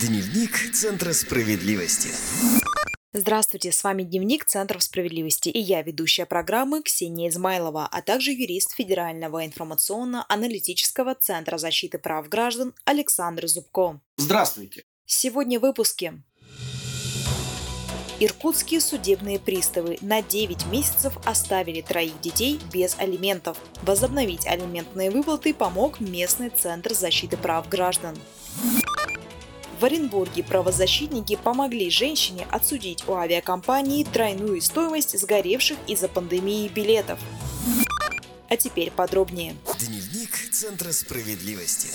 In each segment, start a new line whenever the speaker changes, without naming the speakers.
Дневник Центра справедливости.
Здравствуйте, с вами Дневник Центров справедливости и я, ведущая программы Ксения Измайлова, а также юрист Федерального информационно-аналитического Центра защиты прав граждан Александр Зубко.
Здравствуйте.
Сегодня в выпуске. Иркутские судебные приставы на 9 месяцев оставили троих детей без алиментов. Возобновить алиментные выплаты помог местный Центр защиты прав граждан. В Оренбурге правозащитники помогли женщине отсудить у авиакомпании тройную стоимость сгоревших из-за пандемии билетов. А теперь подробнее.
Дневник Центра справедливости.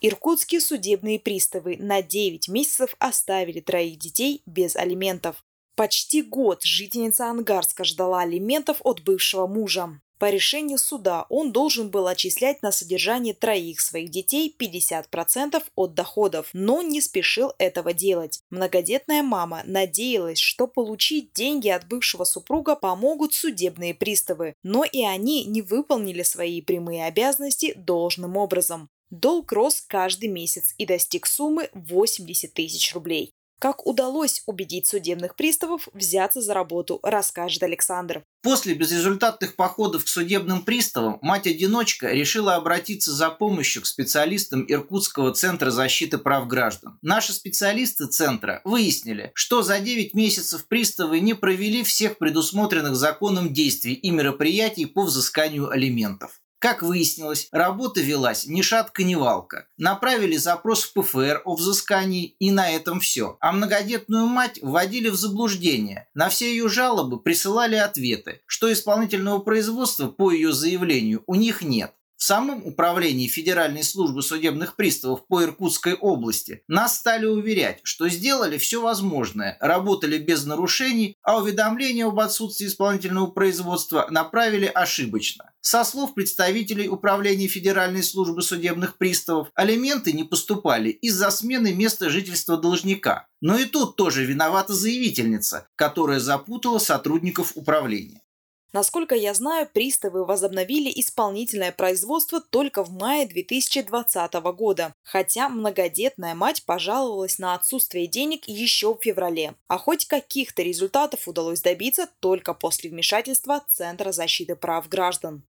Иркутские судебные приставы на 9 месяцев оставили троих детей без алиментов. Почти год жительница Ангарска ждала алиментов от бывшего мужа. По решению суда он должен был отчислять на содержание троих своих детей 50% от доходов, но не спешил этого делать. Многодетная мама надеялась, что получить деньги от бывшего супруга помогут судебные приставы, но и они не выполнили свои прямые обязанности должным образом. Долг рос каждый месяц и достиг суммы 80 тысяч рублей. Как удалось убедить судебных приставов взяться за работу, расскажет Александр.
После безрезультатных походов к судебным приставам мать-одиночка решила обратиться за помощью к специалистам Иркутского центра защиты прав граждан. Наши специалисты центра выяснили, что за 9 месяцев приставы не провели всех предусмотренных законом действий и мероприятий по взысканию алиментов. Как выяснилось, работа велась ни шатка, ни валка. Направили запрос в ПФР о взыскании, и на этом все. А многодетную мать вводили в заблуждение. На все ее жалобы присылали ответы, что исполнительного производства по ее заявлению у них нет. В самом управлении Федеральной службы судебных приставов по Иркутской области нас стали уверять, что сделали все возможное, работали без нарушений, а уведомление об отсутствии исполнительного производства направили ошибочно. Со слов представителей Управления Федеральной службы судебных приставов, алименты не поступали из-за смены места жительства должника. Но и тут тоже виновата заявительница, которая запутала сотрудников управления.
Насколько я знаю, приставы возобновили исполнительное производство только в мае 2020 года, хотя многодетная мать пожаловалась на отсутствие денег еще в феврале. А хоть каких-то результатов удалось добиться только после вмешательства Центра защиты прав граждан.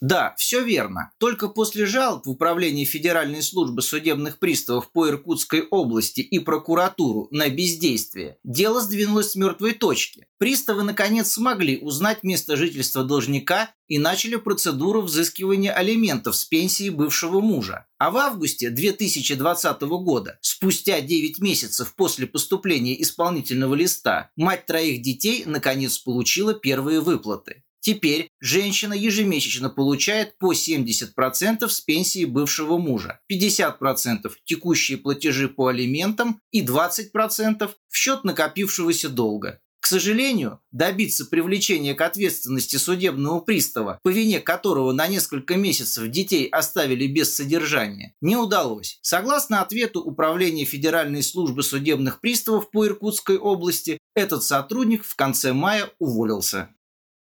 Да, все верно. Только после жалоб в Управление Федеральной службы судебных приставов по Иркутской области и прокуратуру на бездействие дело сдвинулось с мертвой точки. Приставы наконец смогли узнать место жительства должника и начали процедуру взыскивания алиментов с пенсии бывшего мужа. А в августе 2020 года, спустя 9 месяцев после поступления исполнительного листа, мать троих детей наконец получила первые выплаты. Теперь женщина ежемесячно получает по 70% с пенсии бывшего мужа, 50% текущие платежи по алиментам и 20% в счет накопившегося долга. К сожалению, добиться привлечения к ответственности судебного пристава, по вине которого на несколько месяцев детей оставили без содержания, не удалось. Согласно ответу Управления Федеральной службы судебных приставов по Иркутской области, этот сотрудник в конце мая уволился.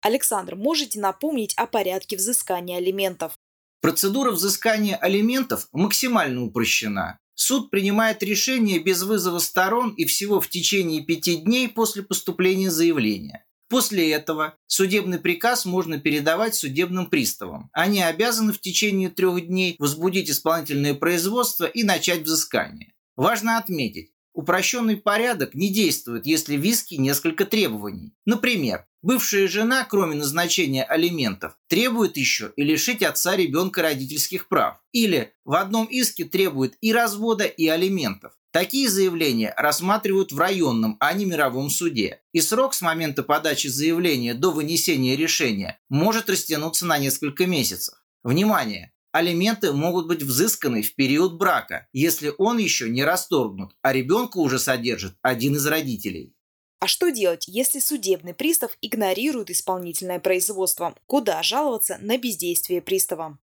Александр, можете напомнить о порядке взыскания алиментов?
Процедура взыскания алиментов максимально упрощена. Суд принимает решение без вызова сторон и всего в течение пяти дней после поступления заявления. После этого судебный приказ можно передавать судебным приставам. Они обязаны в течение трех дней возбудить исполнительное производство и начать взыскание. Важно отметить, упрощенный порядок не действует, если в иске несколько требований. Например, Бывшая жена, кроме назначения алиментов, требует еще и лишить отца ребенка родительских прав. Или в одном иске требует и развода, и алиментов. Такие заявления рассматривают в районном, а не мировом суде. И срок с момента подачи заявления до вынесения решения может растянуться на несколько месяцев. Внимание! Алименты могут быть взысканы в период брака, если он еще не расторгнут, а ребенка уже содержит один из родителей.
А что делать, если судебный пристав игнорирует исполнительное производство? Куда жаловаться на бездействие пристава?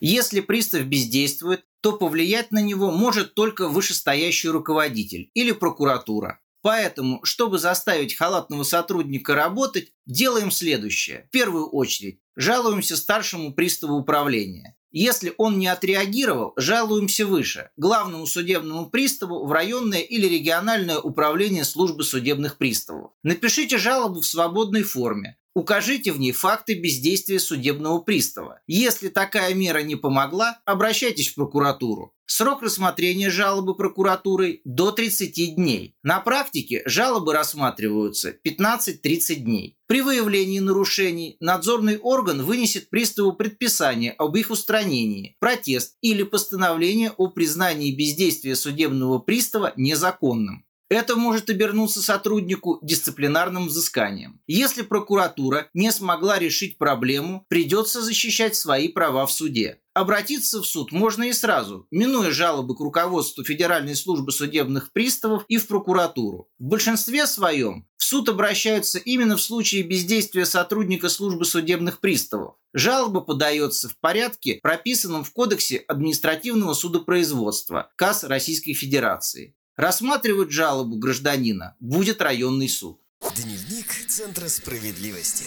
Если пристав бездействует, то повлиять на него может только вышестоящий руководитель или прокуратура. Поэтому, чтобы заставить халатного сотрудника работать, делаем следующее. В первую очередь, жалуемся старшему приставу управления. Если он не отреагировал, жалуемся выше, главному судебному приставу в районное или региональное управление службы судебных приставов. Напишите жалобу в свободной форме. Укажите в ней факты бездействия судебного пристава. Если такая мера не помогла, обращайтесь в прокуратуру. Срок рассмотрения жалобы прокуратурой до 30 дней. На практике жалобы рассматриваются 15-30 дней. При выявлении нарушений надзорный орган вынесет приставу предписание об их устранении, протест или постановление о признании бездействия судебного пристава незаконным. Это может обернуться сотруднику дисциплинарным взысканием. Если прокуратура не смогла решить проблему, придется защищать свои права в суде. Обратиться в суд можно и сразу, минуя жалобы к руководству Федеральной службы судебных приставов и в прокуратуру. В большинстве своем в суд обращаются именно в случае бездействия сотрудника службы судебных приставов. Жалоба подается в порядке, прописанном в Кодексе административного судопроизводства КАС Российской Федерации. Рассматривать жалобу гражданина будет районный суд.
Дневник Центра справедливости.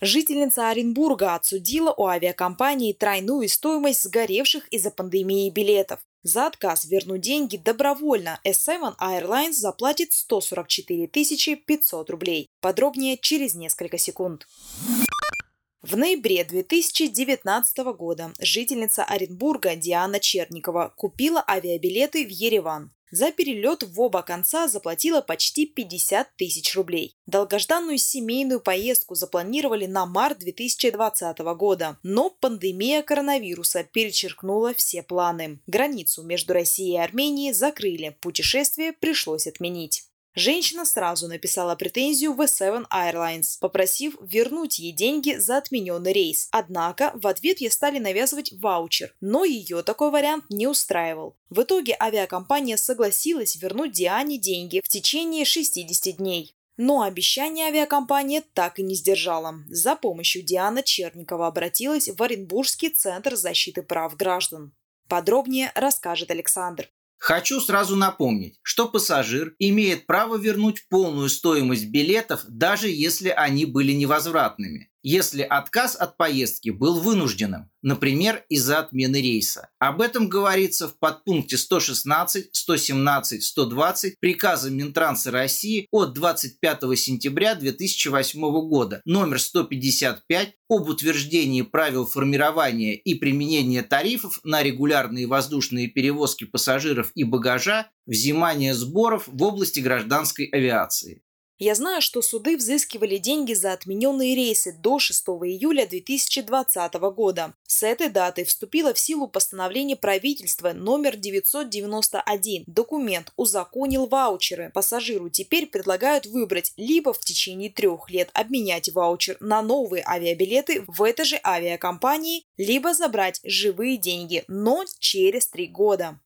Жительница Оренбурга отсудила у авиакомпании тройную стоимость сгоревших из-за пандемии билетов. За отказ вернуть деньги добровольно S7 Airlines заплатит 144 500 рублей. Подробнее через несколько секунд. В ноябре 2019 года жительница Оренбурга Диана Черникова купила авиабилеты в Ереван. За перелет в оба конца заплатила почти 50 тысяч рублей. Долгожданную семейную поездку запланировали на март 2020 года, но пандемия коронавируса перечеркнула все планы. Границу между Россией и Арменией закрыли, путешествие пришлось отменить. Женщина сразу написала претензию в S7 Airlines, попросив вернуть ей деньги за отмененный рейс. Однако в ответ ей стали навязывать ваучер, но ее такой вариант не устраивал. В итоге авиакомпания согласилась вернуть Диане деньги в течение 60 дней. Но обещание авиакомпания так и не сдержала. За помощью Диана Черникова обратилась в Оренбургский центр защиты прав граждан. Подробнее расскажет Александр.
Хочу сразу напомнить, что пассажир имеет право вернуть полную стоимость билетов, даже если они были невозвратными если отказ от поездки был вынужденным, например, из-за отмены рейса. Об этом говорится в подпункте 116, 117, 120 приказа Минтранса России от 25 сентября 2008 года номер 155 об утверждении правил формирования и применения тарифов на регулярные воздушные перевозки пассажиров и багажа, взимание сборов в области гражданской авиации.
Я знаю, что суды взыскивали деньги за отмененные рейсы до 6 июля 2020 года. С этой даты вступило в силу постановление правительства номер 991. Документ узаконил ваучеры. Пассажиру теперь предлагают выбрать либо в течение трех лет обменять ваучер на новые авиабилеты в этой же авиакомпании, либо забрать живые деньги, но через три года.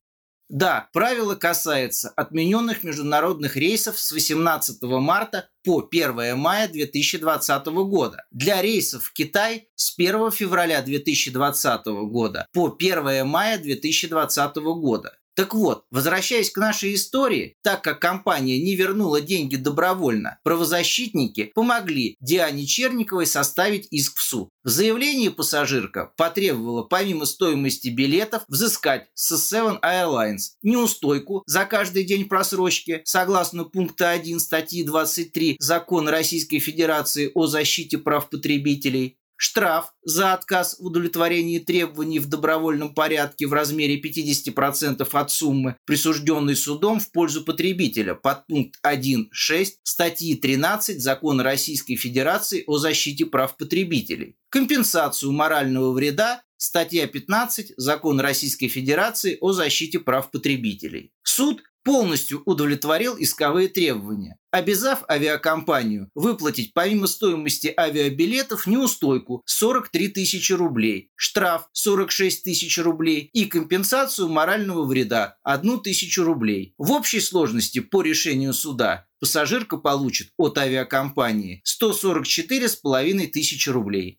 Да, правило касается отмененных международных рейсов с 18 марта по 1 мая 2020 года. Для рейсов в Китай с 1 февраля 2020 года по 1 мая 2020 года. Так вот, возвращаясь к нашей истории, так как компания не вернула деньги добровольно, правозащитники помогли Диане Черниковой составить иск в суд. В заявлении пассажирка потребовала помимо стоимости билетов взыскать с Seven Airlines неустойку за каждый день просрочки согласно пункта 1 статьи 23 Закона Российской Федерации о защите прав потребителей, штраф за отказ в удовлетворении требований в добровольном порядке в размере 50% от суммы, присужденной судом в пользу потребителя. Под пункт 1.6 статьи 13 Закона Российской Федерации о защите прав потребителей, компенсацию морального вреда. Статья 15 Закона Российской Федерации о защите прав потребителей. Суд полностью удовлетворил исковые требования, обязав авиакомпанию выплатить помимо стоимости авиабилетов неустойку 43 тысячи рублей, штраф 46 тысяч рублей и компенсацию морального вреда 1 тысячу рублей. В общей сложности по решению суда пассажирка получит от авиакомпании 144,5 тысячи рублей.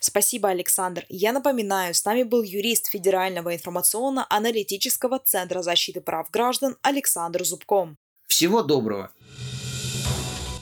Спасибо, Александр. Я напоминаю, с нами был юрист Федерального информационно-аналитического центра защиты прав граждан Александр Зубком.
Всего доброго.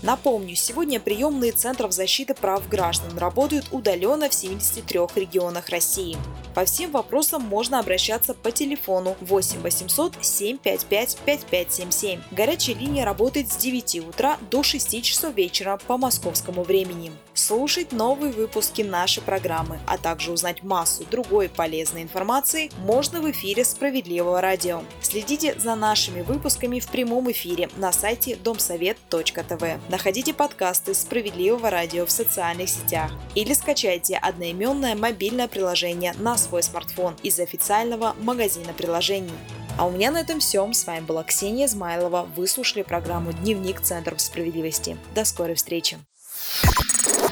Напомню, сегодня приемные Центров защиты прав граждан работают удаленно в 73 регионах России. По всем вопросам можно обращаться по телефону 8 800 755 5577. Горячая линия работает с 9 утра до 6 часов вечера по московскому времени. Слушать новые выпуски нашей программы, а также узнать массу другой полезной информации можно в эфире Справедливого радио. Следите за нашими выпусками в прямом эфире на сайте домсовет.тв. Находите подкасты Справедливого радио в социальных сетях или скачайте одноименное мобильное приложение на свой смартфон из официального магазина приложений. А у меня на этом все. С вами была Ксения Измайлова. Вы слушали программу «Дневник Центров справедливости». До скорой встречи.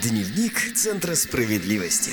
Дневник Центра справедливости.